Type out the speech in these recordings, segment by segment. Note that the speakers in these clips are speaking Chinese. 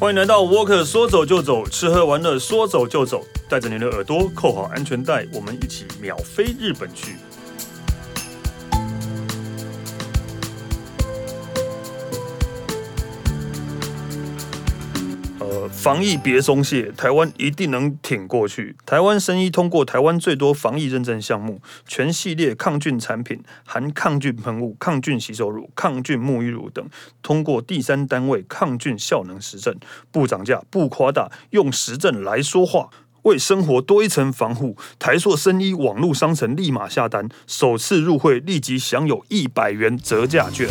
欢迎来到 Walker，，说走就走，吃喝玩乐说走就走，带着您的耳朵扣好安全带，我们一起秒飞日本去。防疫别松懈，台湾一定能挺过去。台湾生医通过台湾最多防疫认证项目，全系列抗菌产品，含抗菌喷雾、抗菌洗手乳、抗菌沐浴乳等，通过第三单位抗菌效能实证，不涨价、不夸大，用实证来说话，为生活多一层防护。台硕生医网络商城立马下单，首次入会立即享有一百元折价券。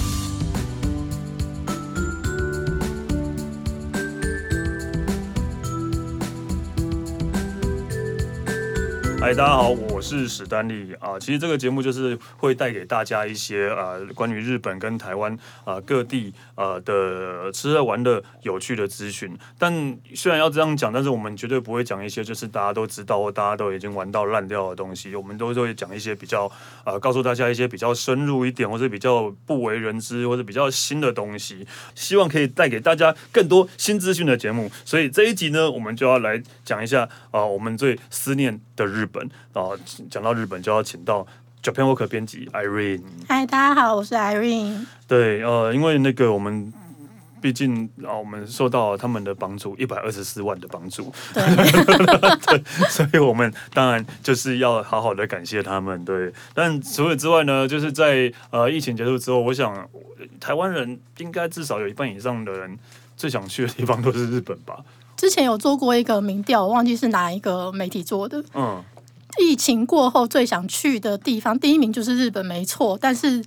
嗨，大家好，我是史丹利啊。其实这个节目就是会带给大家一些呃关于日本跟台湾啊各地呃的吃喝玩乐有趣的资讯。但虽然要这样讲，但是我们绝对不会讲一些就是大家都知道或大家都已经玩到烂掉的东西。我们都会讲一些比较呃告诉大家一些比较深入一点，或者比较不为人知或者比较新的东西，希望可以带给大家更多新资讯的节目。所以这一集呢，我们就要来讲一下啊、我们最思念的日本。本啊，讲到日本就要请到 Japan Walker 编辑 Irene。嗨，大家好，我是 Irene。对，呃，因为那个我们毕竟啊，我们受到他们的帮助，一百二十四万的帮助。对，对，所以我们当然就是要好好的感谢他们。对，但除此之外呢，就是在呃疫情结束之后，我想台湾人应该至少有一半以上的人最想去的地方都是日本吧。之前有做过一个民调，我忘记是哪一个媒体做的。嗯。疫情过后最想去的地方，第一名就是日本，没错。但是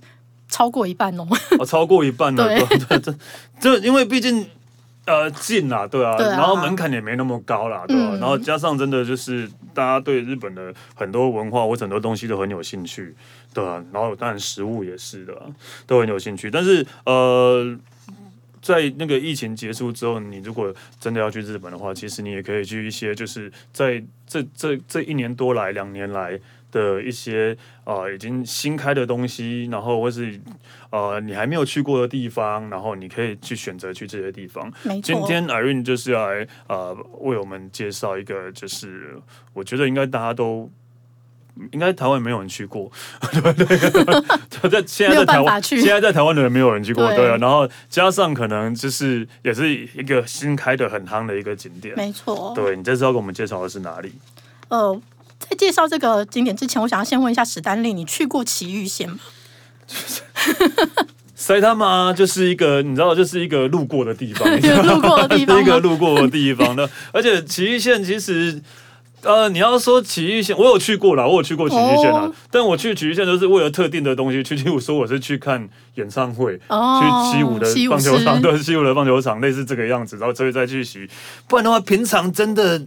超过一半哦，哦，超过一半 了，对，对，这这，因为毕竟呃近啦，对啊，然后门槛也没那么高啦，对吧？嗯，然后加上真的就是大家对日本的很多文化或很多东西都很有兴趣，对啊，然后当然食物也是的，都很有兴趣。但是呃。在那个疫情结束之后，你如果真的要去日本的话，其实你也可以去一些，就是在这这这一年多来、两年来的一些呃已经新开的东西，然后或是呃你还没有去过的地方，然后你可以去选择去这些地方。今天 Irene 就是要来呃为我们介绍一个，就是我觉得应该大家都。应该台湾没有人去过，对 对对，在现在在台湾，现在在台湾的人没有人去过，对，啊，然后加上可能就是也是一个新开的很夯的一个景点，没错。对，你这次要给我们介绍的是哪里？呃，在介绍这个景点之前，我想要先问一下史丹利，你去过奇玉县吗？塞他妈就是一个你知道，就是一个路过的地方，路过的地方，一个路过的地方的，而且奇玉县其实。呃，你要说奇遇县，我有去过啦，我有去过奇遇县啊。Oh. 但我去奇遇县都是为了特定的东西去。我说我是去看演唱会，oh. 去西武 的棒球场，对，西武的棒球场类似这个样子，然后所以再去洗。不然的话，平常真的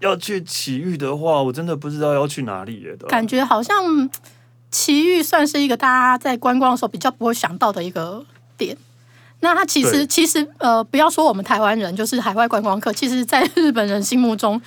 要去奇遇的话，我真的不知道要去哪里耶。感觉好像奇遇算是一个大家在观光的时候比较不会想到的一个点。那它其实其实呃，不要说我们台湾人，就是海外观光客，其实在日本人心目中。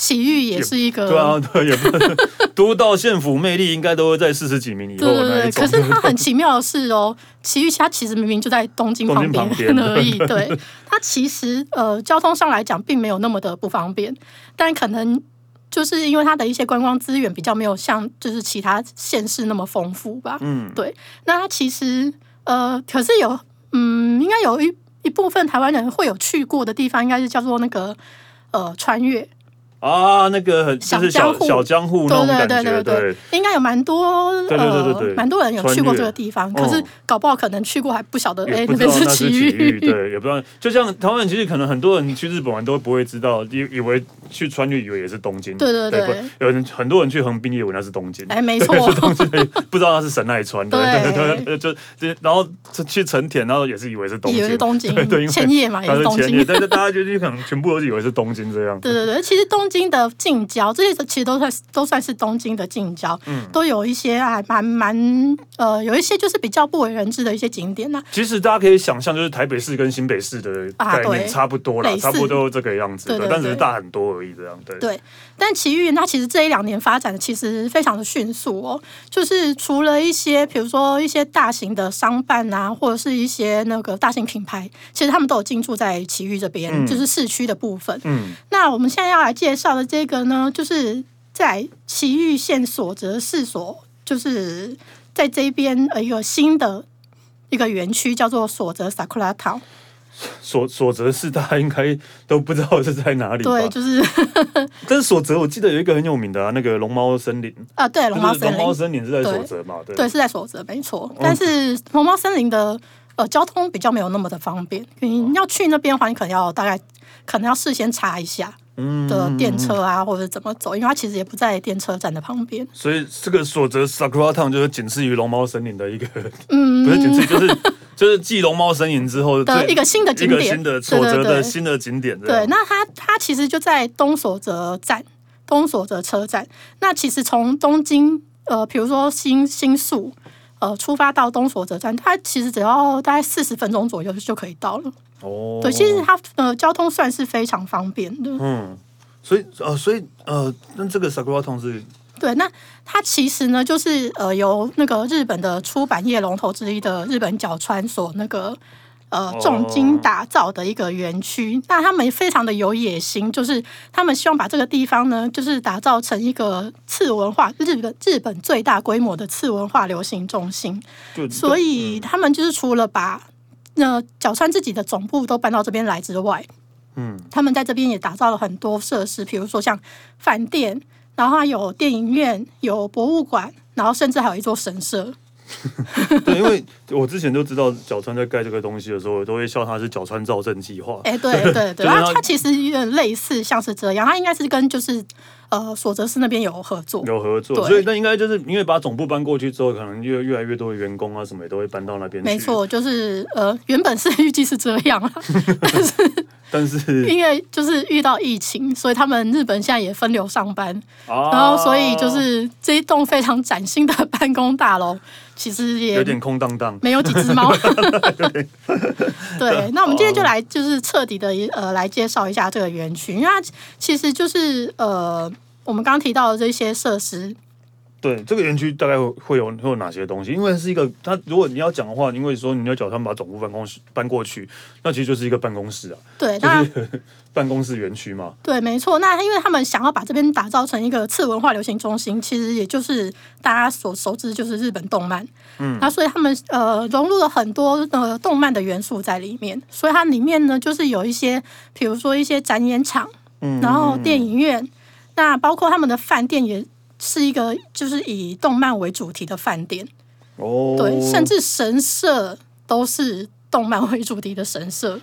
埼玉也是一个，对啊，对，也不 都道县府魅力应该都会在四十几名以后。对对对，可是它很奇妙的是哦，埼玉它其实明明就在东京旁边而已。对，它其实呃交通上来讲并没有那么的不方便，但可能就是因为它的一些观光资源比较没有像就是其他县市那么丰富吧。嗯，对。那它其实呃，可是有嗯，应该有一一部分台湾人会有去过的地方，应该是叫做那个呃穿越。啊，那个很就是小小江户。那种感觉，对对对。对。对，应该有蛮多对对对对，蛮多人有去过这个地方，可是搞不好可能去过还不晓得，哎，那边是奇遇，对，也不知道。就像台湾人，其实可能很多人去日本玩都不会知道，以以为去穿越以为也是东京，对对对，有人很多人去横滨以为那是东京，哎，没错，东京不知道那是神奈川，对。对对，就就然后去成田，然后也是以为是东京，以为是东京，对对，千叶嘛也是东京，但是大家就可能全部都是以为是东京这样，对对对，其实东。京的近郊，这些其实都算都算是东京的近郊，嗯，都有一些还蛮蛮呃，有一些就是比较不为人知的一些景点呐、啊。其实大家可以想象，就是台北市跟新北市的概念差不多啦，啊、差不多这个样子的，对对对，但只是大很多而已，这样对。对，但奇遇那其实这一两年发展的其实非常的迅速哦，就是除了一些比如说一些大型的商办啊，或者是一些那个大型品牌，其实他们都有进驻在奇遇这边，嗯、就是市区的部分。嗯，那我们现在要来介绍的这个呢，就是在奇遇县所泽市所，就是在这边呃一个新的一个园区，叫做所泽 Sakura Town。所所泽市大家应该都不知道是在哪里。对，就是。但是所泽，我记得有一个很有名的啊，那个龙猫森林啊，对，龙猫森林，龙猫森林是在所泽嘛？对，对，是在所泽，没错。但是龙猫森林的呃交通比较没有那么的方便，你要去那边的话，你可能要大概可能要事先查一下。的电车啊，或者怎么走？因为它其实也不在电车站的旁边，所以这个所泽 Sakura Town 就是仅次于龙猫森林的一个，嗯，不是仅次于，就是就是继龙猫森林之后的一个新的景点，一个新的所泽的新的景点。对，那它它其实就在东所泽站，东所泽车站。那其实从东京呃，比如说新新宿呃出发到东所泽站，它其实只要大概四十分钟左右就可以到了。哦，对，其实它呃交通算是非常方便的。嗯，所以呃，所以呃，那这个 Sakura Town 是？对，那它其实呢，就是呃，由那个日本的出版业龙头之一的日本角川所那个呃重金打造的一个园区。哦、那他们非常的有野心，就是他们希望把这个地方呢，就是打造成一个次文化日本日本最大规模的次文化流行中心。就所以他们就是除了把那角川自己的总部都搬到这边来之外，嗯，他们在这边也打造了很多设施，比如说像饭店，然后还有电影院、有博物馆，然后甚至还有一座神社。对，因为我之前就知道角川在盖这个东西的时候，我都会笑他是角川造镇计划。哎，对对 对，然后他其实有点类似，像是这样，他应该是跟就是。呃，索泽市那边有合作，有合作，所以那应该就是因为把总部搬过去之后，可能越越来越多的员工啊什么也都会搬到那边。没错，就是呃，原本是 预计是这样啊，但是 但是因为就是遇到疫情，所以他们日本现在也分流上班，啊、然后所以就是这一栋非常崭新的办公大楼，其实也有点空荡荡，没有几只猫。对，对，那我们今天就来就是彻底的呃来介绍一下这个园区，因为它其实就是呃。我们刚刚提到的这些设施，对这个园区大概会会有会有哪些东西？因为是一个，它如果你要讲的话，因为说你要叫他们把总部办公室搬过去，那其实就是一个办公室啊，对，就是 办公室园区嘛。对，没错。那因为他们想要把这边打造成一个次文化流行中心，其实也就是大家所熟知，就是日本动漫。嗯，那所以他们呃融入了很多呃动漫的元素在里面，所以它里面呢就是有一些，比如说一些展演场，嗯，然后电影院。那包括他们的饭店也是一个，就是以动漫为主题的饭店。哦，对，甚至神社都是动漫为主题的神社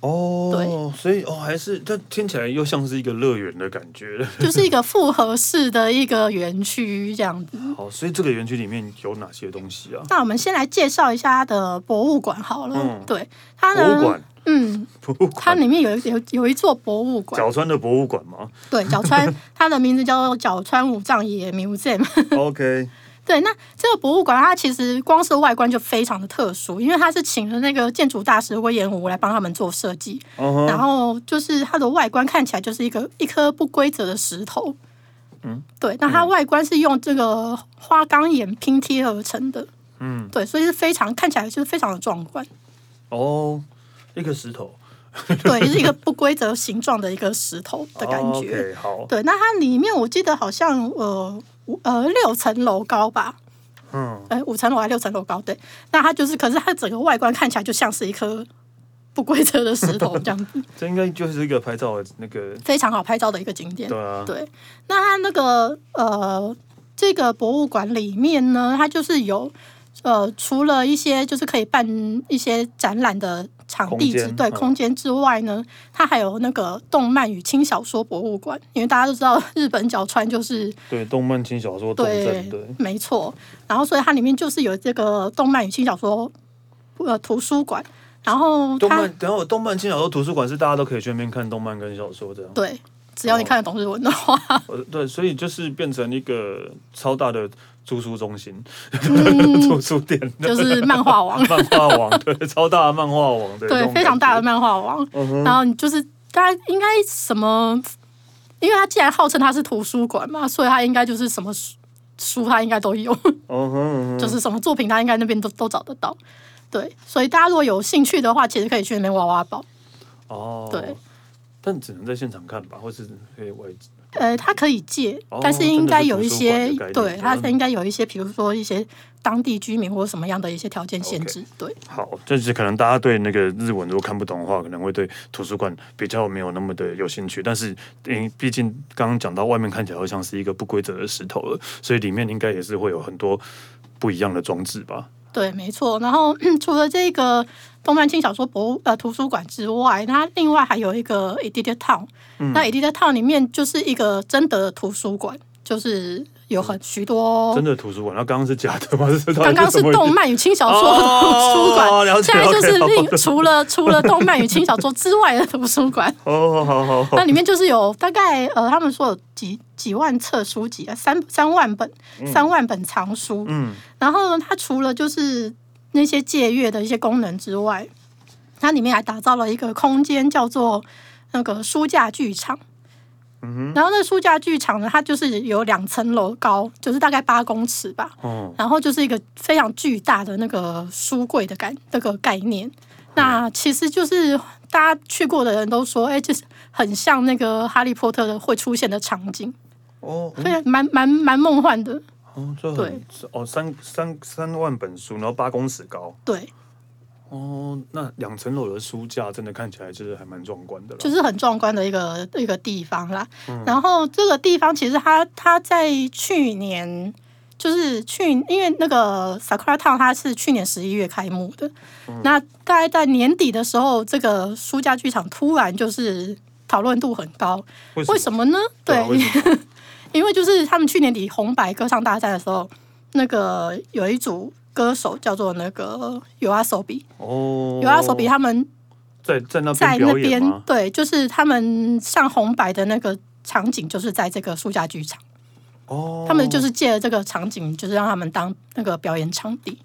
哦，对，所以哦，还是它听起来又像是一个乐园的感觉，就是一个复合式的一个园区这样子。好，所以这个园区里面有哪些东西啊？那我们先来介绍一下它的博物馆好了，嗯、对，它的博物馆。嗯，它里面有有有一座博物馆，角川的博物馆吗？对，角川，它的名字叫做角川武藏野 Museum。OK，对，那这个博物馆它其实光是外观就非常的特殊，因为它是请了那个建筑大师隈研吾来帮他们做设计，uh huh. 然后就是它的外观看起来就是一个一颗不规则的石头。嗯，对，那它外观是用这个花岗岩拼贴而成的。嗯，对，所以是非常看起来就是非常的壮观。哦。Oh. 一个石头，对，是一个不规则形状的一个石头的感觉。Oh, okay, 好，对，那它里面我记得好像呃呃六层楼高吧，嗯，哎五层楼还六层楼高？对，那它就是，可是它整个外观看起来就像是一颗不规则的石头这样子。这应该就是一个拍照的那个非常好拍照的一个景点。对啊，对，那它那个呃这个博物馆里面呢，它就是有呃除了一些就是可以办一些展览的。场地之对空间之外呢，它还有那个动漫与轻小说博物馆，因为大家都知道 日本角川就是对动漫轻小说对对，对没错。然后所以它里面就是有这个动漫与轻小说呃图书馆，然后动漫等下我动漫轻小说图书馆是大家都可以去那边看动漫跟小说这样。对，只要你看得懂日文的话。呃，对，所以就是变成一个超大的租书中心，嗯、图书店，就是漫画王，漫画王，对，超大的漫画王，对，对，非常大的漫画王。嗯、然后你就是大家应该什么？因为他既然号称他是图书馆嘛，所以他应该就是什么书，他应该都有。嗯哼，就是什么作品，他应该那边都都找得到。对，所以大家如果有兴趣的话，其实可以去那边挖挖宝。哦，对，但只能在现场看吧，或是可以外。呃，他可以借，哦、但是应该有一些，对，他应该有一些，比如说一些当地居民或者什么样的一些条件限制。Okay. 对，好，就是可能大家对那个日文如果看不懂的话，可能会对图书馆比较没有那么的有兴趣。但是，因毕竟刚刚讲到外面看起来好像是一个不规则的石头了，所以里面应该也是会有很多不一样的装置吧。对，没错。然后除了这个动漫轻小说博物呃图书馆之外，它另外还有一个 Editor Town。嗯、那 Editor Town 里面就是一个真的图书馆，就是有很许多真的图书馆。那刚刚是假的吗？刚刚是动漫与轻小说的图书馆，现在就是另除了除了动漫与轻小说之外的图书馆。哦，好好好。那里面就是有大概呃，他们说有几几万册书籍啊，三三万本，三万本藏书。嗯。然后呢，它除了就是那些借阅的一些功能之外，它里面还打造了一个空间，叫做那个书架剧场。然后那书架剧场呢，它就是有两层楼高，就是大概八公尺吧。哦。然后就是一个非常巨大的那个书柜的概那个概念。那其实就是大家去过的人都说，哎，就是很像那个哈利波特的会出现的场景。哦。非常蛮蛮蛮蛮梦幻的。哦，对，哦，三三三万本书，然后八公尺高，对，哦，那两层楼的书架真的看起来就是还蛮壮观的，就是很壮观的一个一个地方啦。嗯、然后这个地方其实它它在去年，就是去因为那个 Sakura Town 它是去年十一月开幕的，嗯、那大概在年底的时候，这个书架剧场突然就是讨论度很高，为什么，为什么呢？对。对 因为就是他们去年底红白歌唱大赛的时候，那个有一组歌手叫做那个 YOASOBI 哦，YOASOBI 他们在在那在那边对，就是他们上红白的那个场景就是在这个苏家剧场。哦，他们就是借了这个场景，就是让他们当那个表演场地。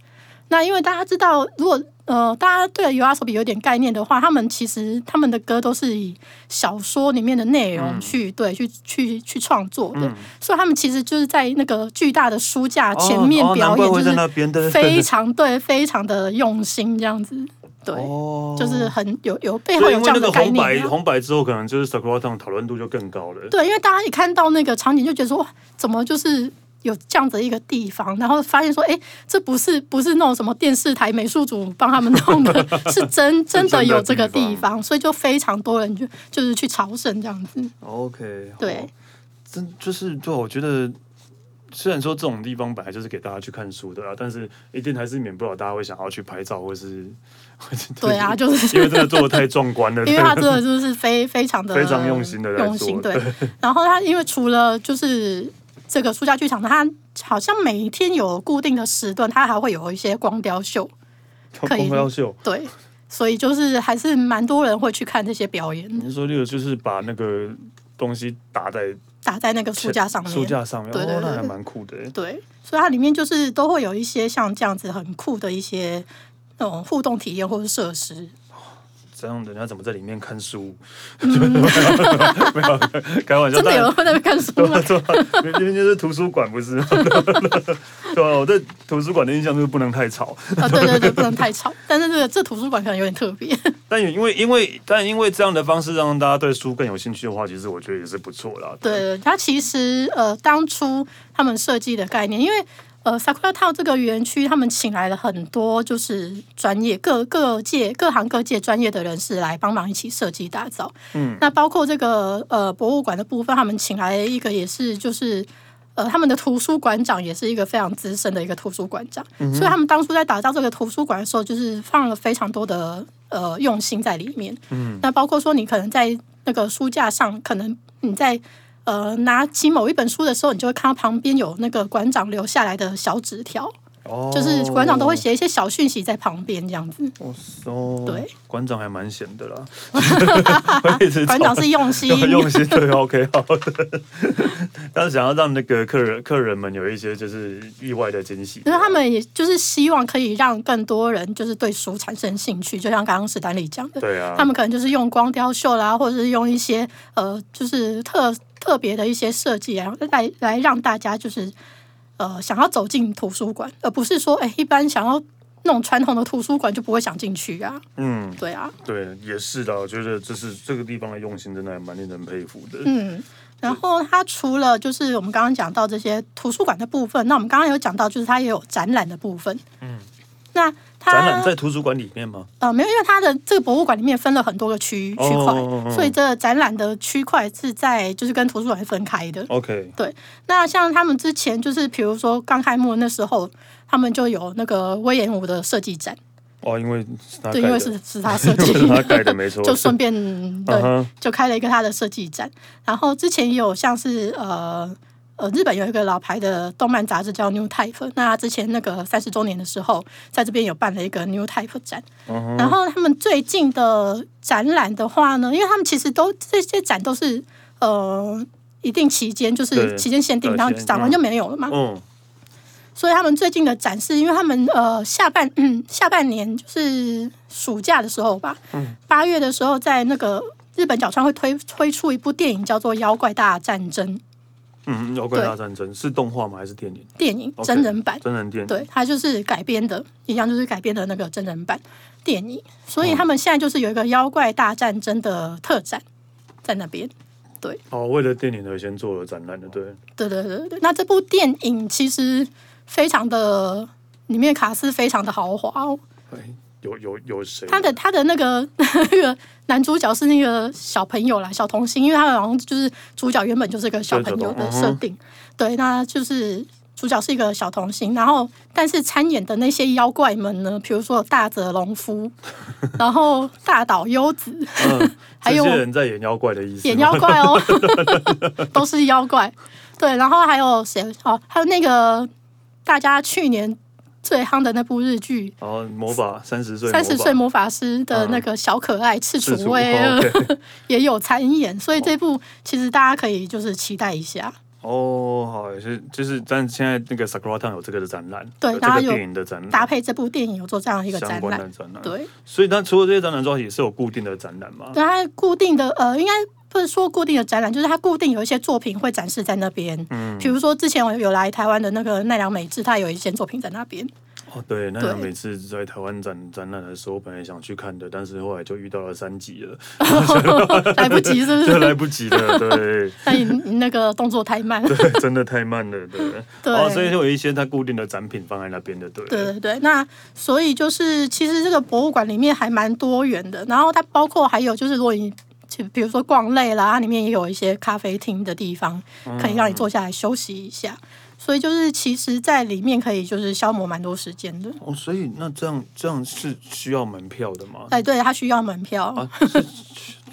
那因为大家知道，如果呃大家对 YOASOBI 有点概念的话，他们其实他们的歌都是以小说里面的内容去、嗯、对去去去创作的，嗯、所以他们其实就是在那个巨大的书架前面表演，就是非常对非常的用心这样子，对，哦、就是很有有背后有这样的概念。红白红白之后，可能就是 Sakura Town 讨论度就更高了。对，因为大家一看到那个场景，就觉得说哇，怎么就是。有这样的一个地方，然后发现说，哎，这不是不是那种什么电视台美术组帮他们弄的，是真真的有这个地方，所以就非常多人就就是去朝圣这样子。OK，对，真就是对，我觉得虽然说这种地方本来就是给大家去看书的啊，但是一定还是免不了大家会想要去拍照，或是 对啊，就是因为真的做的太壮观了，因为他真的就是非非常的非常用心的用心，对。然后他因为除了就是。这个书架剧场，它好像每一天有固定的时段，它还会有一些光雕秀，可以光雕秀，对，所以就是还是蛮多人会去看这些表演。你说这个就是把那个东西打在打在那个书架上面，书架上面，对，对，对，哦，那还蛮酷的。对，所以它里面就是都会有一些像这样子很酷的一些那种互动体验或者设施。这样人家怎么在里面看书？嗯、没有开玩笑，真的有人会在看书吗？对吧？因为就是图书馆，不是？对啊，我对图书馆的印象就是不能太吵啊！对对对，不能太吵。但是这个这图书馆可能有点特别。但也因为因为但因为这样的方式让大家对书更有兴趣的话，其实我觉得也是不错啦。对，对，它其实呃，当初他们设计的概念，因为。呃，Sakura Town 这个园区，他们请来了很多就是专业各各界各行各界专业的人士来帮忙一起设计打造。嗯，那包括这个呃博物馆的部分，他们请来一个也是就是呃他们的图书馆长，也是一个非常资深的一个图书馆长。嗯，所以他们当初在打造这个图书馆的时候，就是放了非常多的呃用心在里面。嗯，那包括说你可能在那个书架上，可能你在。呃，拿起某一本书的时候，你就会看到旁边有那个馆长留下来的小纸条，哦，就是馆长都会写一些小讯息在旁边这样子。哦，对，馆长还蛮闲的啦。馆长是用心，用心对，OK，好的。但是想要让那个客人客人们有一些就是意外的惊喜，因为他们也就是希望可以让更多人就是对书产生兴趣，就像刚刚史丹利讲的，对啊，他们可能就是用光雕秀啦，或者是用一些呃，就是特特别的一些设计啊，来来让大家就是。呃，想要走进图书馆，而不是说，哎、欸，一般想要那种传统的图书馆就不会想进去啊。嗯，对啊，对，也是的。我觉得这是这个地方的用心，真的还蛮令人佩服的。嗯，然后它除了就是我们刚刚讲到这些图书馆的部分，那我们刚刚有讲到，就是它也有展览的部分。嗯，那。展览在图书馆里面吗？呃，没有，因为它的这个博物馆里面分了很多个区区块，所以这个展览的区块是在就是跟图书馆分开的。OK，对。那像他们之前就是比如说刚开幕那时候，他们就有那个隈研吾的设计展。哦，因为对，因为是是他设计，是他盖的没 错。就顺便 对，就开了一个他的设计展。然后之前也有像是呃。呃，日本有一个老牌的动漫杂志叫 New Type，那之前那个三十周年的时候，在这边有办了一个 New Type 展。Uh-huh. 然后他们最近的展览的话呢，因为他们其实都这些展都是呃一定期间，就是期间限定，然后展完就没有了嘛。嗯。所以他们最近的展示，因为他们呃下半嗯下半年就是暑假的时候吧，八月的时候在那个日本角川会推推出一部电影，叫做《妖怪大战争》。嗯，妖怪大战争是动画吗？还是电影？电影真人版，真人电影。对，它就是改编的，一样就是改编的那个真人版电影。所以他们现在就是有一个妖怪大战争的特展在那边。对，哦，为了电影而先做了展览的，对。对对对对，那这部电影其实非常的，里面卡司非常的豪华哦。有有有谁？他的他的那个 那个男主角是那个小朋友啦，小童星，因为他好像就是主角原本就是个小朋友的设定，对，那就是主角是一个小童星，然后但是参演的那些妖怪们呢，比如说大泽隆夫，然后大岛优子，嗯、还有人在演妖怪的意思，演妖怪哦，都是妖怪，对，然后还有谁？哦，还有那个大家去年。最夯的那部日剧，哦，魔法三十岁，三十岁魔法师的那个小可爱赤楚卫二、哦、也有参演，所以这部其实大家可以就是期待一下。哦，好，是就是但现在那个 Sakura Town 有这个的展览，对，然后有电影的展览搭配这部电影有做这样一个展览，展览对。所以它除了这些展览之外，也是有固定的展览嘛？对，它固定的呃，应该。不是说固定的展览，就是它固定有一些作品会展示在那边。嗯，比如说之前我有来台湾的那个奈良美智，他有一些作品在那边。哦，对，奈良美智在台湾展展览的时候，本来想去看的，但是后来就遇到了三级了，来不及，是不是？就来不及了，对。那你你那个动作太慢了，对，真的太慢了，对。对，哦，所以就有一些它固定的展品放在那边的，对。对对对，那所以就是其实这个博物馆里面还蛮多元的，然后它包括还有就是如果你。就比如说逛累了，它里面也有一些咖啡厅的地方，可以让你坐下来休息一下。嗯、所以就是其实，在里面可以就是消磨蛮多时间的。哦，所以那这样这样是需要门票的吗？哎，对，它需要门票。啊、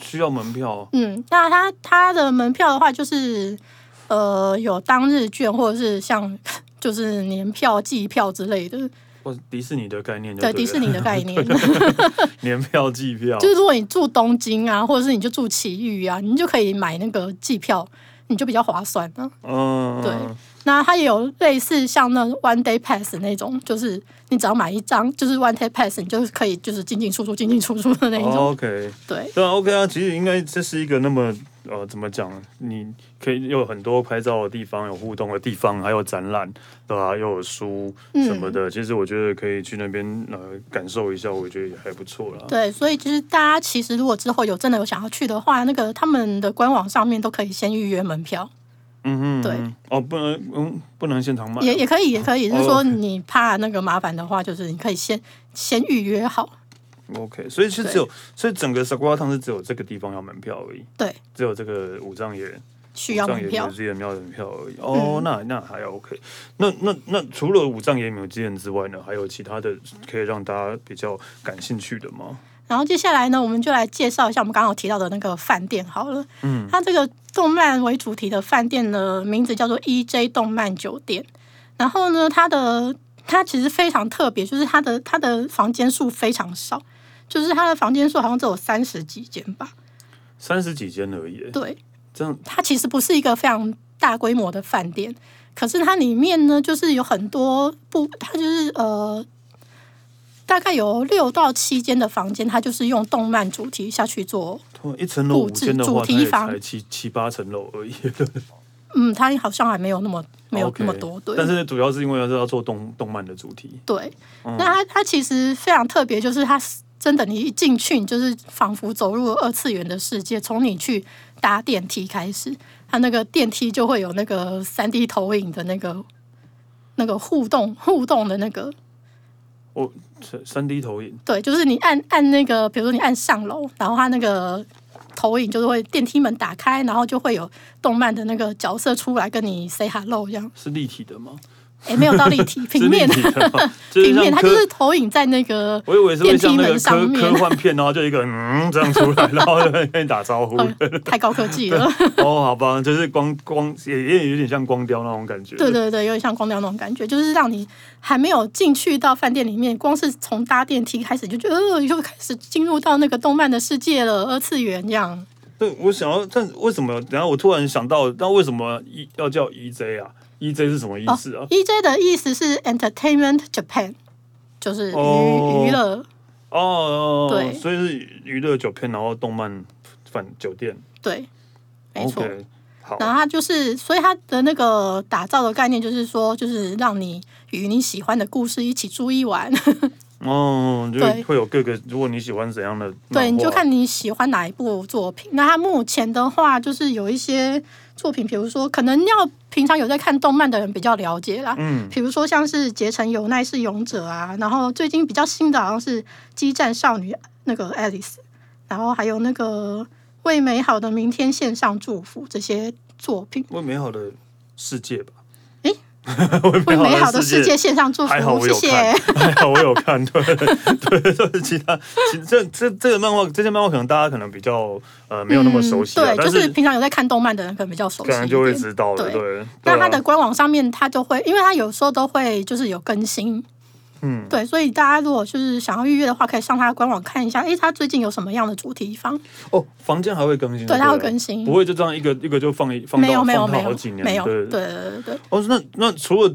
需要门票。嗯，那它它的门票的话，就是呃，有当日券，或者是像 就是年票、季票之类的。或迪士尼的概念对，对迪士尼的概念，年票、季票，就是如果你住东京啊，或者是你就住埼玉啊，你就可以买那个季票，你就比较划算啊。嗯，对。那它也有类似像那 One Day Pass 那种，就是你只要买一张，就是 One Day Pass，你就可以就是进进出出、进进出出的那种。Oh, OK，对，对啊，OK 啊，其实应该这是一个那么。呃，怎么讲？你可以有很多拍照的地方，有互动的地方，还有展览，对吧？又有书什么的。嗯、其实我觉得可以去那边呃感受一下，我觉得也还不错啦。对，所以就是大家其实如果之后有真的有想要去的话，那个他们的官网上面都可以先预约门票。嗯嗯，对。哦，不能，嗯，不能现场买。也也可以，也可以。就是说你怕那个麻烦的话，就是你可以先先预约好。OK，所以是只有，所以整个 Sakura Town 是只有这个地方要门票而已。对，只有这个五藏野需要门票，五藏野庙的门票而已。哦，嗯、那那还 OK。那那那除了五藏野庙之外呢，还有其他的可以让大家比较感兴趣的吗？然后接下来呢，我们就来介绍一下我们刚刚有提到的那个饭店好了。嗯，它这个动漫为主题的饭店的名字叫做 EJ 动漫酒店。然后呢，它的它其实非常特别，就是它的它的房间数非常少，就是他的房间数好像只有三十几间吧，三十几间而已。对，这样它其实不是一个非常大规模的饭店，可是它里面呢，就是有很多不，它就是呃。大概有六到七间的房间，它就是用动漫主题下去做一层楼五间的话，主题房才七七八层楼而已。嗯，它好像还没有那么没有那么多。对，但是主要是因为是要做动动漫的主题。对，嗯、那它它其实非常特别，就是它真的，你一进去，你就是仿佛走入二次元的世界。从你去搭电梯开始，它那个电梯就会有那个三 D 投影的那个那个互动互动的那个。哦，三 D 投影，对，就是你按按那个，比如说你按上楼，然后它那个投影就是会电梯门打开，然后就会有动漫的那个角色出来跟你 say hello，这样是立体的吗？哎，没有到立体 平面的，平面它就是投影在那个我以为是电梯门上面科幻片，然后就一个嗯这样出来，然后就跟你打招呼，太高科技了。哦，好吧，就是光光也也有点像光雕那种感觉。对对对，有点像光雕那种感觉，就是让你还没有进去到饭店里面，光是从搭电梯开始就觉得呃，就开始进入到那个动漫的世界了，二次元这样。对，我想要，但为什么？等下我突然想到，那为什么要叫 EJ 啊？E J 是什么意思啊？E J 的意思是 Entertainment Japan，就是娱娱乐哦，对，所以是娱乐酒片，然后动漫饭酒店，对，没错。然后它就是，所以它的那个打造的概念就是说，就是让你与你喜欢的故事一起住一晚。哦，就会有各个，如果你喜欢怎样的，对，你就看你喜欢哪一部作品。那他目前的话，就是有一些。作品，比如说，可能要平常有在看动漫的人比较了解啦。嗯，比如说像是结城友奈是勇者啊，然后最近比较新的好像是激战少女那个 Alice，然后还有那个为美好的明天献上祝福这些作品。为美好的世界吧。为美好的世界献上祝福，谢谢。还好我有看，对对 对，其他其这这这个漫画，这些漫画可能大家可能比较呃没有那么熟悉，对，就是平常有在看动漫的人可能比较熟悉，可能就会知道了，对。那它的官网上面，它就会，因为它有时候都会就是有更新。嗯，对，所以大家如果就是想要预约的话，可以上他的官网看一下。哎，他最近有什么样的主题房？哦，房间还会更新？对，他会更新，不会就这样一个一个就放一放没有没有没有好几年，没有对对对对。哦，那那除了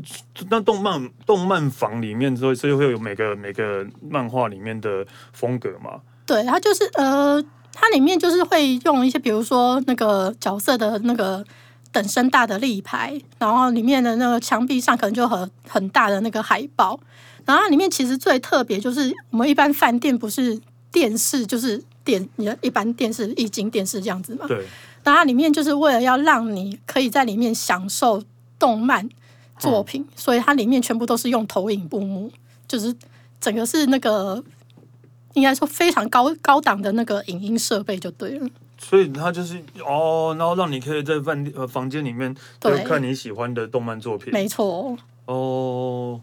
那动漫动漫房里面之后，所以会有每个每个漫画里面的风格吗？对，它就是呃，它里面就是会用一些，比如说那个角色的那个等身大的立牌，然后里面的那个墙壁上可能就很很大的那个海报。然后它里面其实最特别就是，我们一般饭店不是电视就是电，你的一般电视液晶电视这样子嘛？对。然后它里面就是为了要让你可以在里面享受动漫作品，嗯、所以它里面全部都是用投影布幕，就是整个是那个应该说非常高高档的那个影音设备就对了。所以它就是哦，然后让你可以在饭店呃房间里面对看你喜欢的动漫作品，没错。哦，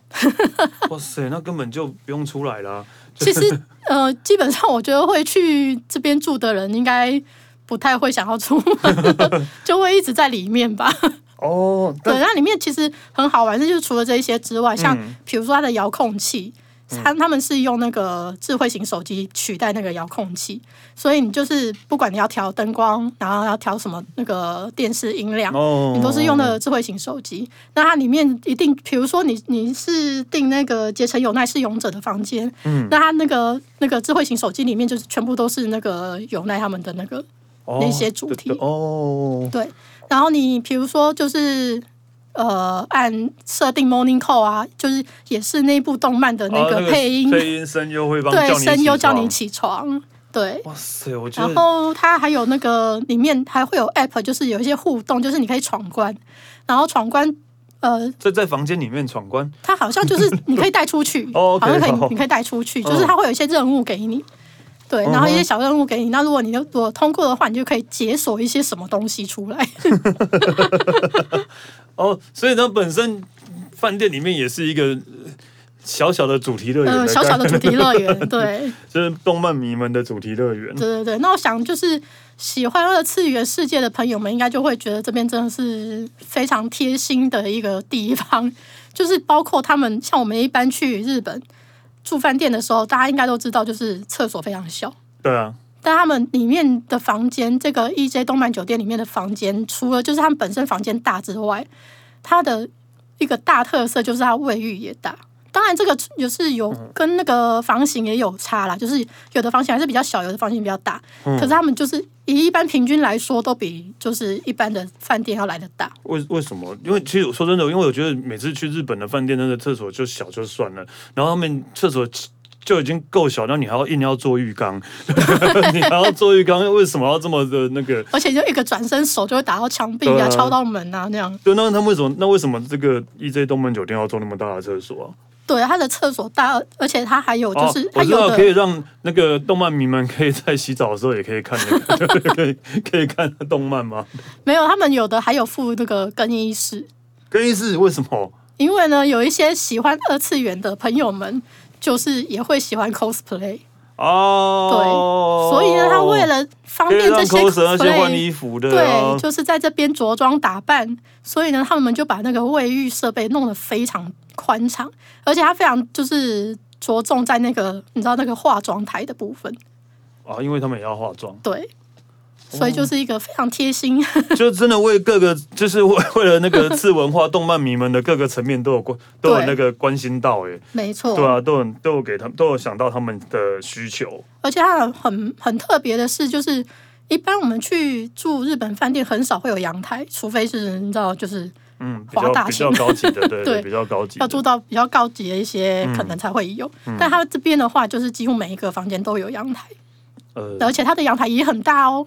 哇塞，那根本就不用出来了。其实，呃，基本上我觉得会去这边住的人，应该不太会想要出门，就会一直在里面吧。哦，对，那里面其实很好玩，就是除了这一些之外，像比如说它的遥控器。他他们是用那个智慧型手机取代那个遥控器，所以你就是不管你要调灯光，然后要调什么那个电视音量，你都是用那个智慧型手机。那它里面一定，比如说你你是订那个结城友奈是勇者的房间，嗯，那它那个那个智慧型手机里面就是全部都是那个友奈他们的那个那些主题哦，对。然后你比如说就是。呃，按设定 Morning Call 啊，就是也是那部动漫的那个配音，配音声优会帮对声优叫你起床，对。哇塞，我觉得。然后它还有那个里面还会有 App，就是有一些互动，就是你可以闯关，然后闯关呃，在在房间里面闯关，它好像就是你可以带出去，哦好像可以你可以带出去，就是它会有一些任务给你，对，然后一些小任务给你，那如果你如果通过的话，你就可以解锁一些什么东西出来。哦，所以它本身饭店里面也是一个小小的主题乐园，呃，小小的主题乐园，对，就是动漫迷们的主题乐园。对对对，那我想就是喜欢二次元世界的朋友们，应该就会觉得这边真的是非常贴心的一个地方。就是包括他们像我们一般去日本住饭店的时候，大家应该都知道，就是厕所非常小。对啊。但他们里面的房间，这个 EJ 动漫酒店里面的房间，除了就是他们本身房间大之外，它的一个大特色就是它卫浴也大。当然，这个也是有跟那个房型也有差啦，就是有的房型还是比较小，有的房型比较大。可是他们就是以一般平均来说，都比就是一般的饭店要来的大。为为什么？因为其实说真的，因为我觉得每次去日本的饭店，那个厕所就小就算了，然后他们厕所。就已经够小，那你还要硬要做浴缸，你还要做浴缸，为什么要这么的那个？而且就一个转身，手就会打到墙壁啊，敲到门啊，那样。对，那他为什么？那为什么这个 EJ 动漫酒店要做那么大的厕所啊？对，它的厕所大，而且它还有就是，我知道可以让那个动漫迷们可以在洗澡的时候也可以看那个，可以可以看动漫吗？没有，他们有的还有附那个更衣室。更衣室为什么？因为呢，有一些喜欢二次元的朋友们。就是也会喜欢 cosplay 哦，对，所以呢，他为了方便这些 cosplay 换衣服的，对，就是在这边着装打扮，所以呢，他们就把那个卫浴设备弄得非常宽敞，而且他非常就是着重在那个你知道那个化妆台的部分。啊，因为他们也要化妆，对。所以就是一个非常贴心，就真的为各个，就是为为了那个次文化动漫迷们的各个层面都有关，都有那个关心到哎，没错，对啊，都有都有给他们都有想到他们的需求。而且它很很很特别的是，就是一般我们去住日本饭店很少会有阳台，除非是你知道，就是嗯，比较比较高级的，对 对，比较高级，要住到比较高级的一些可能才会有。但它这边的话，就是几乎每一个房间都有阳台，呃，而且它的阳台也很大哦。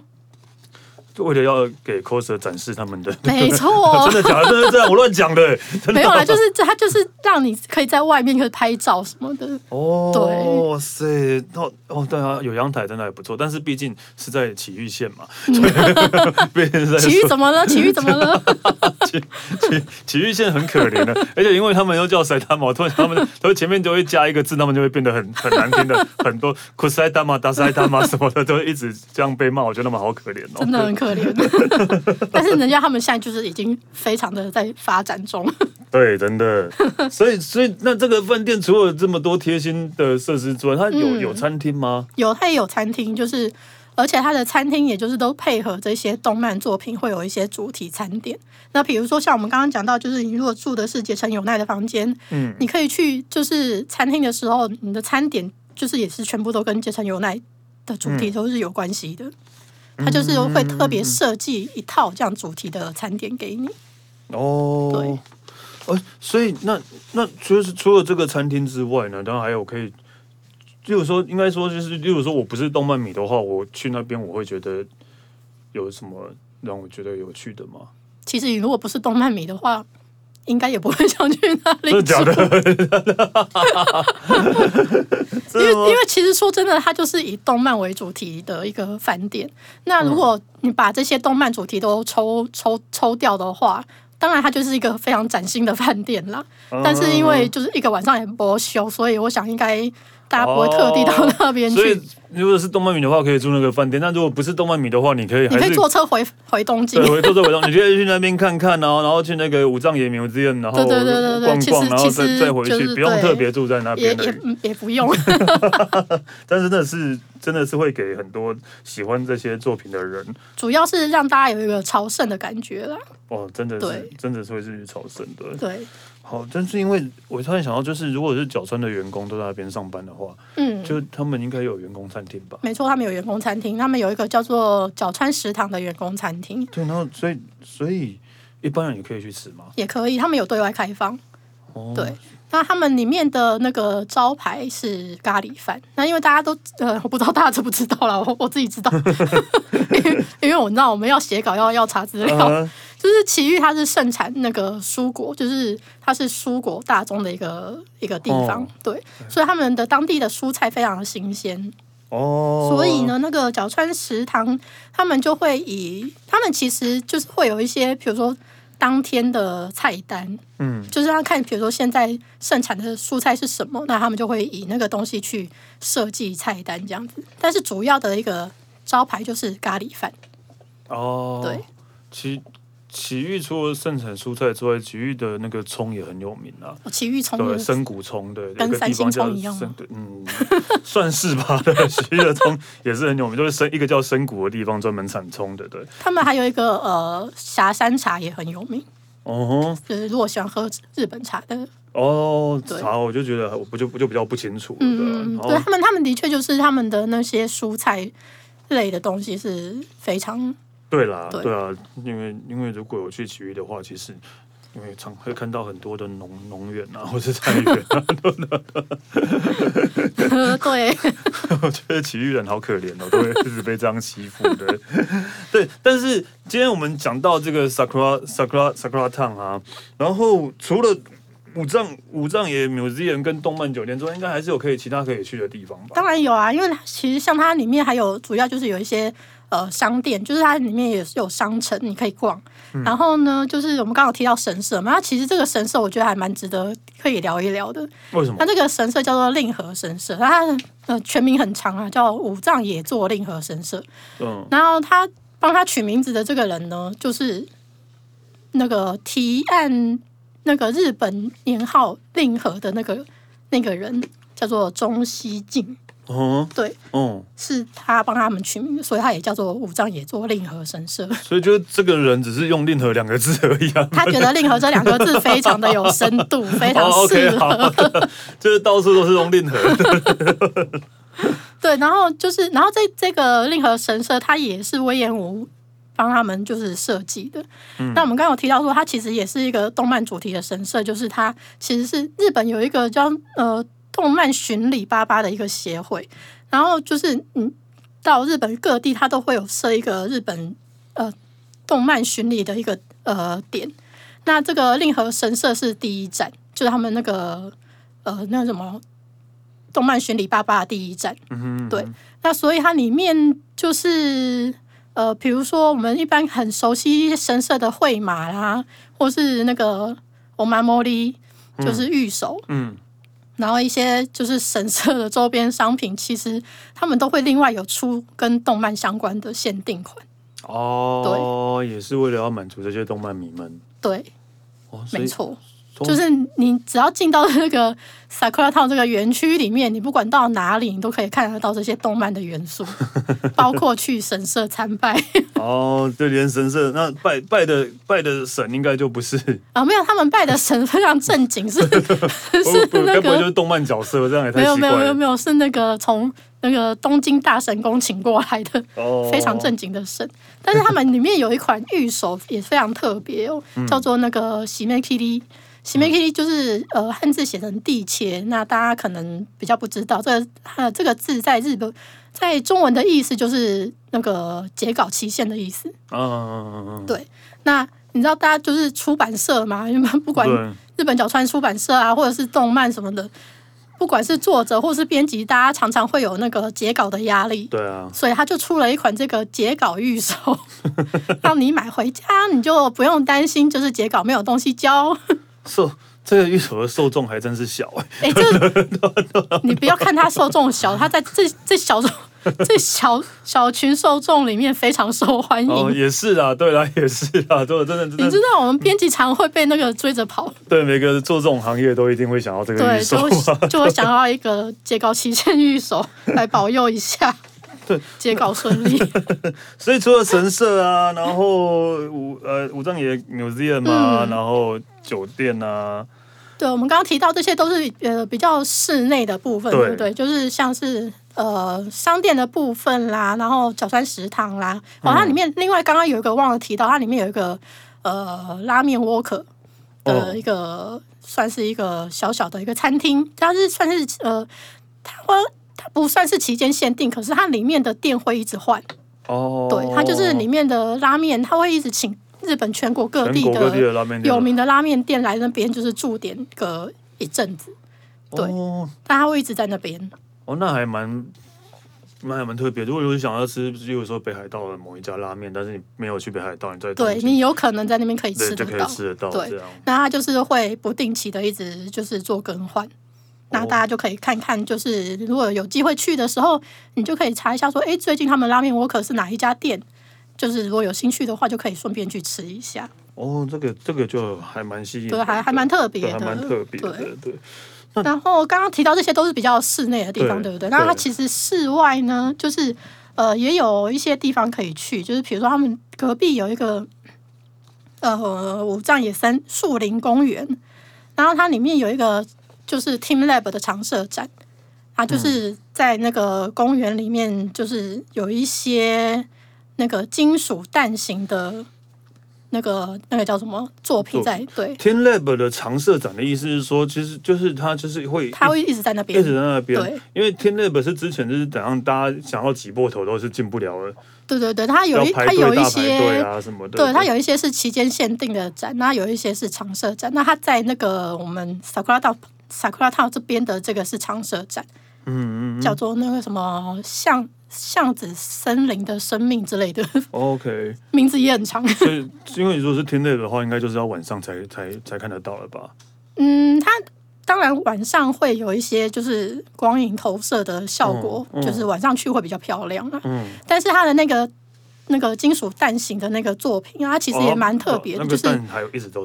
为了要给 coser 展示他们的，没 错，真的假的？真的这样？我乱讲的。没有啦，就是他就是让你可以在外面可以拍照什么的。哦，对，哇塞，哦哦，对啊，有阳台真的还不错，但是毕竟是在奇玉县嘛。埼玉怎么了？奇玉怎么了？奇奇奇玉县很可怜的，而且因为他们又叫埼玉嘛，突然他们他们前面就会加一个字，他们就会变得很很难听的，很多酷塞达嘛、大塞达嘛什么的，都会一直这样被骂，我觉得他们好可怜哦，真的很可。可怜，但是人家他们现在就是已经非常的在发展中。对，真的。所以，所以那这个饭店除了这么多贴心的设施之外，它有、嗯、有餐厅吗？有，它也有餐厅，就是而且它的餐厅也就是都配合这些动漫作品，会有一些主题餐点。那比如说像我们刚刚讲到，就是你如果住的是结城友奈的房间，嗯，你可以去就是餐厅的时候，你的餐点就是也是全部都跟结城友奈的主题都是有关系的。嗯他就是会特别设计一套这样主题的餐点给你。哦，对，呃，所以那那除了除了这个餐厅之外呢，当然还有可以，例如说，应该说就是，例如说我不是动漫迷的话，我去那边我会觉得有什么让我觉得有趣的吗？其实你如果不是动漫迷的话。应该也不会想去那里住。真的假的？因为因为其实说真的，它就是以动漫为主题的一个饭店。那如果你把这些动漫主题都抽抽抽掉的话，当然它就是一个非常崭新的饭店啦。但是因为就是一个晚上也不休，所以我想应该。大家不会特地到那边去。如果是动漫迷的话，可以住那个饭店；但如果不是动漫迷的话，你可以你可以坐车回回东京。对，坐车回东，你可以去那边看看哦，然后去那个五藏野 museum，然后对对对对对逛逛，然后再再回去，不用特别住在那边。也也也不用。但是那是真的是会给很多喜欢这些作品的人，主要是让大家有一个朝圣的感觉啦。哦，真的是，真的是会是去朝圣的。对。好，但是因为我突然想到，就是如果是角川的员工都在那边上班的话，嗯，就他们应该有员工餐厅吧？没错，他们有员工餐厅，他们有一个叫做角川食堂的员工餐厅。对，然后所以所以一般人也可以去吃吗？也可以，他们有对外开放。哦，对，那他们里面的那个招牌是咖喱饭。那因为大家都呃，我不知道大家知不知道啦，我我自己知道，因为因为我知道我们要写稿要要查资料。Uh huh. 就是奇遇，它是盛产那个蔬果，就是它是蔬果大宗的一个一个地方，哦、对，所以他们的当地的蔬菜非常的新鲜哦。所以呢，那个角川食堂他们就会以他们其实就是会有一些，比如说当天的菜单，嗯，就是要看，比如说现在盛产的蔬菜是什么，那他们就会以那个东西去设计菜单这样子。但是主要的一个招牌就是咖喱饭哦，对，其。埼玉除了盛产蔬菜之外，埼玉的那个葱也很有名啊。埼玉葱对，深谷葱对，跟三星葱一样对，嗯，算是吧。对，埼玉的葱也是很有名，就是深一个叫深谷的地方专门产葱的。对，他们还有一个呃霞山茶也很有名。哦，就是如果喜欢喝日本茶的哦，茶我就觉得我不就不就比较不清楚。嗯，对他们，他们的确就是他们的那些蔬菜类的东西是非常。对啦，对，对啊，因为因为如果有去奇遇的话，其实因为常会看到很多的农农园啊，或者菜园啊。对，我觉得奇遇人好可怜哦，都会一直被这样欺负的。对，但是今天我们讲到这个 Sakura Sakura Sakura Town 啊，然后除了五藏五藏野 Museum 跟动漫酒店之外，应该还是有可以其他可以去的地方吧？当然有啊，因为其实像它里面还有主要就是有一些。呃，商店就是它里面也是有商城，你可以逛。嗯、然后呢，就是我们刚刚提到神社嘛，那其实这个神社我觉得还蛮值得可以聊一聊的。为什么？它这个神社叫做令和神社，它呃全名很长啊，叫五藏野座令和神社。嗯。然后他帮他取名字的这个人呢，就是那个提案那个日本年号令和的那个那个人，叫做中西进。哦，对，哦，是他帮他们取名，所以他也叫做五藏野作令和神社。所以，就这个人只是用“令和”两个字而已啊。他觉得“令和”这两个字非常的有深度，非常适合。哦 okay, 就是到处都是用“令和”。对，然后就是，然后这这个令和神社，它也是隈研吾帮他们就是设计的。嗯、那我们刚刚有提到说，它其实也是一个动漫主题的神社，就是它其实是日本有一个叫呃。动漫巡礼八八的一个协会，然后就是嗯，到日本各地，它都会有设一个日本呃动漫巡礼的一个呃点。那这个令和神社是第一站，就是他们那个呃那个什么动漫巡礼八八的第一站。嗯哼，对。那所以它里面就是呃，比如说我们一般很熟悉神社的绘马啦，或是那个おまもり，就是御守。嗯。嗯 然后一些就是 神社的周边商品，其实他们都会另外有出跟动漫相关的限定款。哦，对，也是为了要满足这些动漫迷们。对，哦，没错。就是你只要进到那个 Sakura Town 这个园区里面，你不管到哪里，你都可以看得到这些动漫的元素，包括去神社参拜。哦，对，连神社那拜拜的拜的神应该就不是 啊，没有，他们拜的神非常正经，是 是那个就是动漫角色，这样也太没有没有没有没有是那个从那个东京大神宫请过来的，哦，非常正经的神。但是他们里面有一款御守也非常特别哦，叫做那个喜面 Kiri。喜梅 Kiri 就是呃汉字写成地切，那大家可能比较不知道，这个呃这个字在日本在中文的意思就是那个截稿期限的意思。嗯嗯嗯嗯。对，那你知道大家就是出版社嘛？因 为不管日本角川出版社啊，或者是动漫什么的，不管是作者或是编辑，大家常常会有那个截稿的压力。对啊。所以他就出了一款这个截稿预售，让你买回家，你就不用担心，就是截稿没有东西交。受这个玉手的受众还真是小哎、欸，这 你不要看他受众小，他在这这小众这小小群受众里面非常受欢迎。哦，也是啊，对啦，也是啊，对，真的真的。你知道我们编辑常会被那个追着跑。对，每个做这种行业都一定会想要这个御守，对，就就会想要一个截稿期限御守来保佑一下。对，截稿顺利。所以除了神社啊，然后武呃武藏野 Museum 啊，嗯、然后酒店啊，对，我们刚刚提到这些都是呃比较室内的部分，对，不对？就是像是呃商店的部分啦，然后角川食堂啦，哦，它里面另外刚刚有一个忘了提到，它里面有一个呃拉面 Walker 的一个、哦、算是一个小小的一个餐厅，它是算是呃它会。它不算是期间限定，可是它里面的店会一直换。哦，对，它就是里面的拉面，它会一直请日本全国各地的有名的拉面店来那边，就是驻点个一阵子。对，哦、但他会一直在那边。哦，那还蛮，那还蛮特别。如果有想要吃，比如说北海道的某一家拉面，但是你没有去北海道，你在对你有可能在那边可以吃得到，就可以吃得到。对，那他就是会不定期的一直就是做更换。那大家就可以看看，就是如果有机会去的时候，你就可以查一下，说，哎，最近他们拉面 Walker 是哪一家店？就是如果有兴趣的话，就可以顺便去吃一下。哦，这个这个就还蛮吸引，对，还还蛮特别的，还蛮特别的，对。对然后刚刚提到这些都是比较室内的地方，对，对不对？那它其实室外呢，就是呃也有一些地方可以去，就是比如说他们隔壁有一个呃五藏野森树林公园，然后它里面有一个就是 teamLab 的常设展，它，就是在那个公园里面，就是有一些那个金属蛋形的。那个那个叫什么作品在对 teamLab 的常设展的意思是说，其实就是他就是会他会一直在那边，一直在那边。对，因为 teamLab 是之前就是怎样，大家想要挤破头都是进不了的。对对对，他有一他有一些对啊什么的，对他有一些是期间限定的展，那有一些是常设展。那他在那个我们 Sakura Town Sakura Town 这边的这个是常设展，嗯嗯，叫做那个什么像。巷子森林的生命之类的，OK，名字也很长。所以，因为你说是天类的话，应该就是要晚上才才才看得到了吧？嗯，它当然晚上会有一些就是光影投射的效果，嗯嗯、就是晚上去会比较漂亮啊。嗯，但是它的那个。那个金属蛋形的那个作品啊，它其实也蛮特别的，就是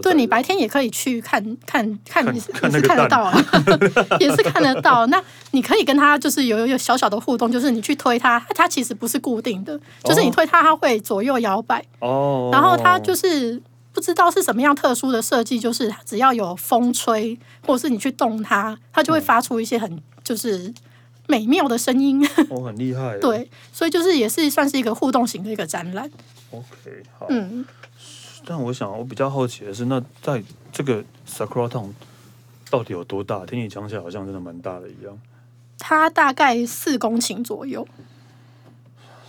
对你白天也可以去看看看，也是看得到啊，也是看得到。那你可以跟他就是有有小小的互动，就是你去推它，它其实不是固定的，就是你推它，它会左右摇摆。哦，然后它就是不知道是什么样特殊的设计，就是只要有风吹，或者是你去动它，它就会发出一些很就是。美妙的声音，哦，很厉害。对，所以就是也是算是一个互动型的一个展览。OK，好。嗯，但我想我比较好奇的是，那在这个 Sakura Town 到底有多大？听你讲起来好像真的蛮大的一样。它大概四公顷左右。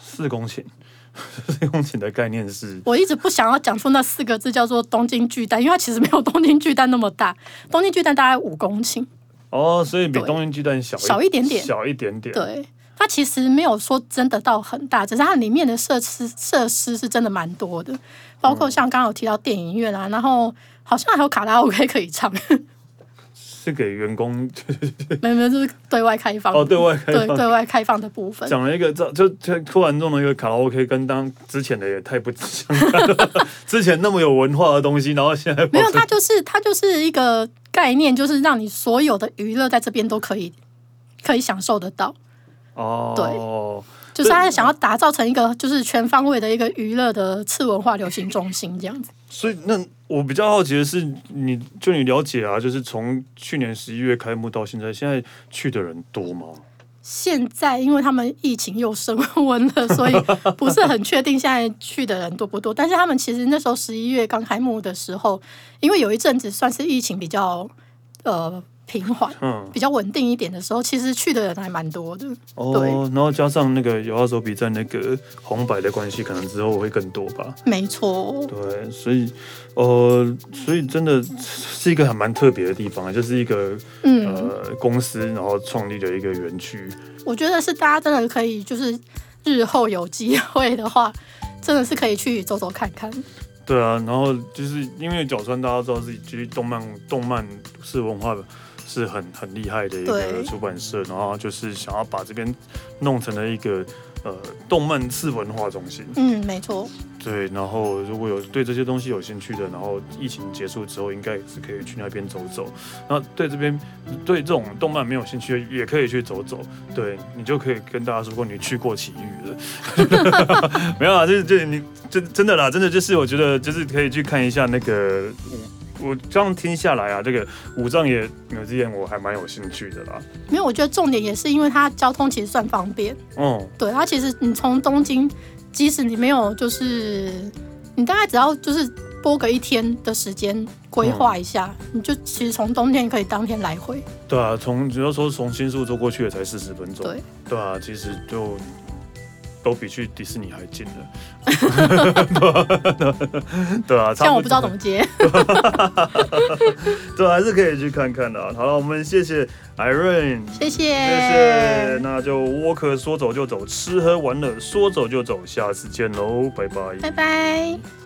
四公顷，四公顷的概念是？我一直不想要讲出那四个字，叫做东京巨蛋，因为它其实没有东京巨蛋那么大。东京巨蛋大概五公顷。哦，所以比东京巨蛋小小一点点，小一点点。对，它其实没有说真的到很大，只是它里面的设施设施是真的蛮多的，包括像刚刚有提到电影院啊，然后好像还有卡拉 OK 可以唱。是给员工？没有没有，就是对外开放。哦，对外开放，对对外开放的部分。讲了一个，就就突然弄了一个卡拉 OK，跟当之前的也太不相干了。之前那么有文化的东西，然后现在没有，它就是它就是一个。概念就是让你所有的娱乐在这边都可以可以享受得到哦，对，就是他想要打造成一个就是全方位的一个娱乐的次文化流行中心这样子。所以，那我比较好奇的是，你就你了解啊，就是从去年十一月开幕到现在，现在去的人多吗？现在因为他们疫情又升温了，所以 不是很确定现在去的人多不多。但是他们其实那时候十一月刚开幕的时候，因为有一阵子算是疫情比较呃平缓，嗯，比较稳定一点的时候，其实去的人还蛮多的。哦，对然后加上那个 YOASOBI 在那个红白的关系，可能之后会更多吧。没错。对，所以呃，所以真的是一个还蛮特别的地方，就是一个嗯呃公司，然后创立的一个园区。我觉得是大家真的可以，就是日后有机会的话，真的是可以去走走看看。对啊，然后就是因为角川大家知道自己其实动漫动漫是文化的。是很很厉害的一个出版社，然后就是想要把这边弄成了一个呃动漫次文化中心。嗯，没错。对，然后如果有对这些东西有兴趣的，然后疫情结束之后，应该也是可以去那边走走。然后对这边对这种动漫没有兴趣的，也可以去走走。对，你就可以跟大家说过你去过奇遇了。没有啊，就是就你真真的啦，真的就是我觉得就是可以去看一下那个。我这样听下来啊，这个五藏野 Museum 我还蛮有兴趣的啦。没有，我觉得重点也是因为它交通其实算方便。嗯，对，它其实你从东京，即使你没有就是你大概只要就是播个一天的时间规划一下，嗯、你就其实从冬天可以当天来回。对啊，从只要说从新宿坐过去也才四十分钟。对，对啊，其实就。都比去迪士尼还近了，对啊，像我不知道怎么接，对，还是可以去看看的。好了，我们谢谢 Irene，谢谢，谢谢，那就沃克说走就走，吃喝玩乐说走就走，下次见喽，拜拜，拜拜。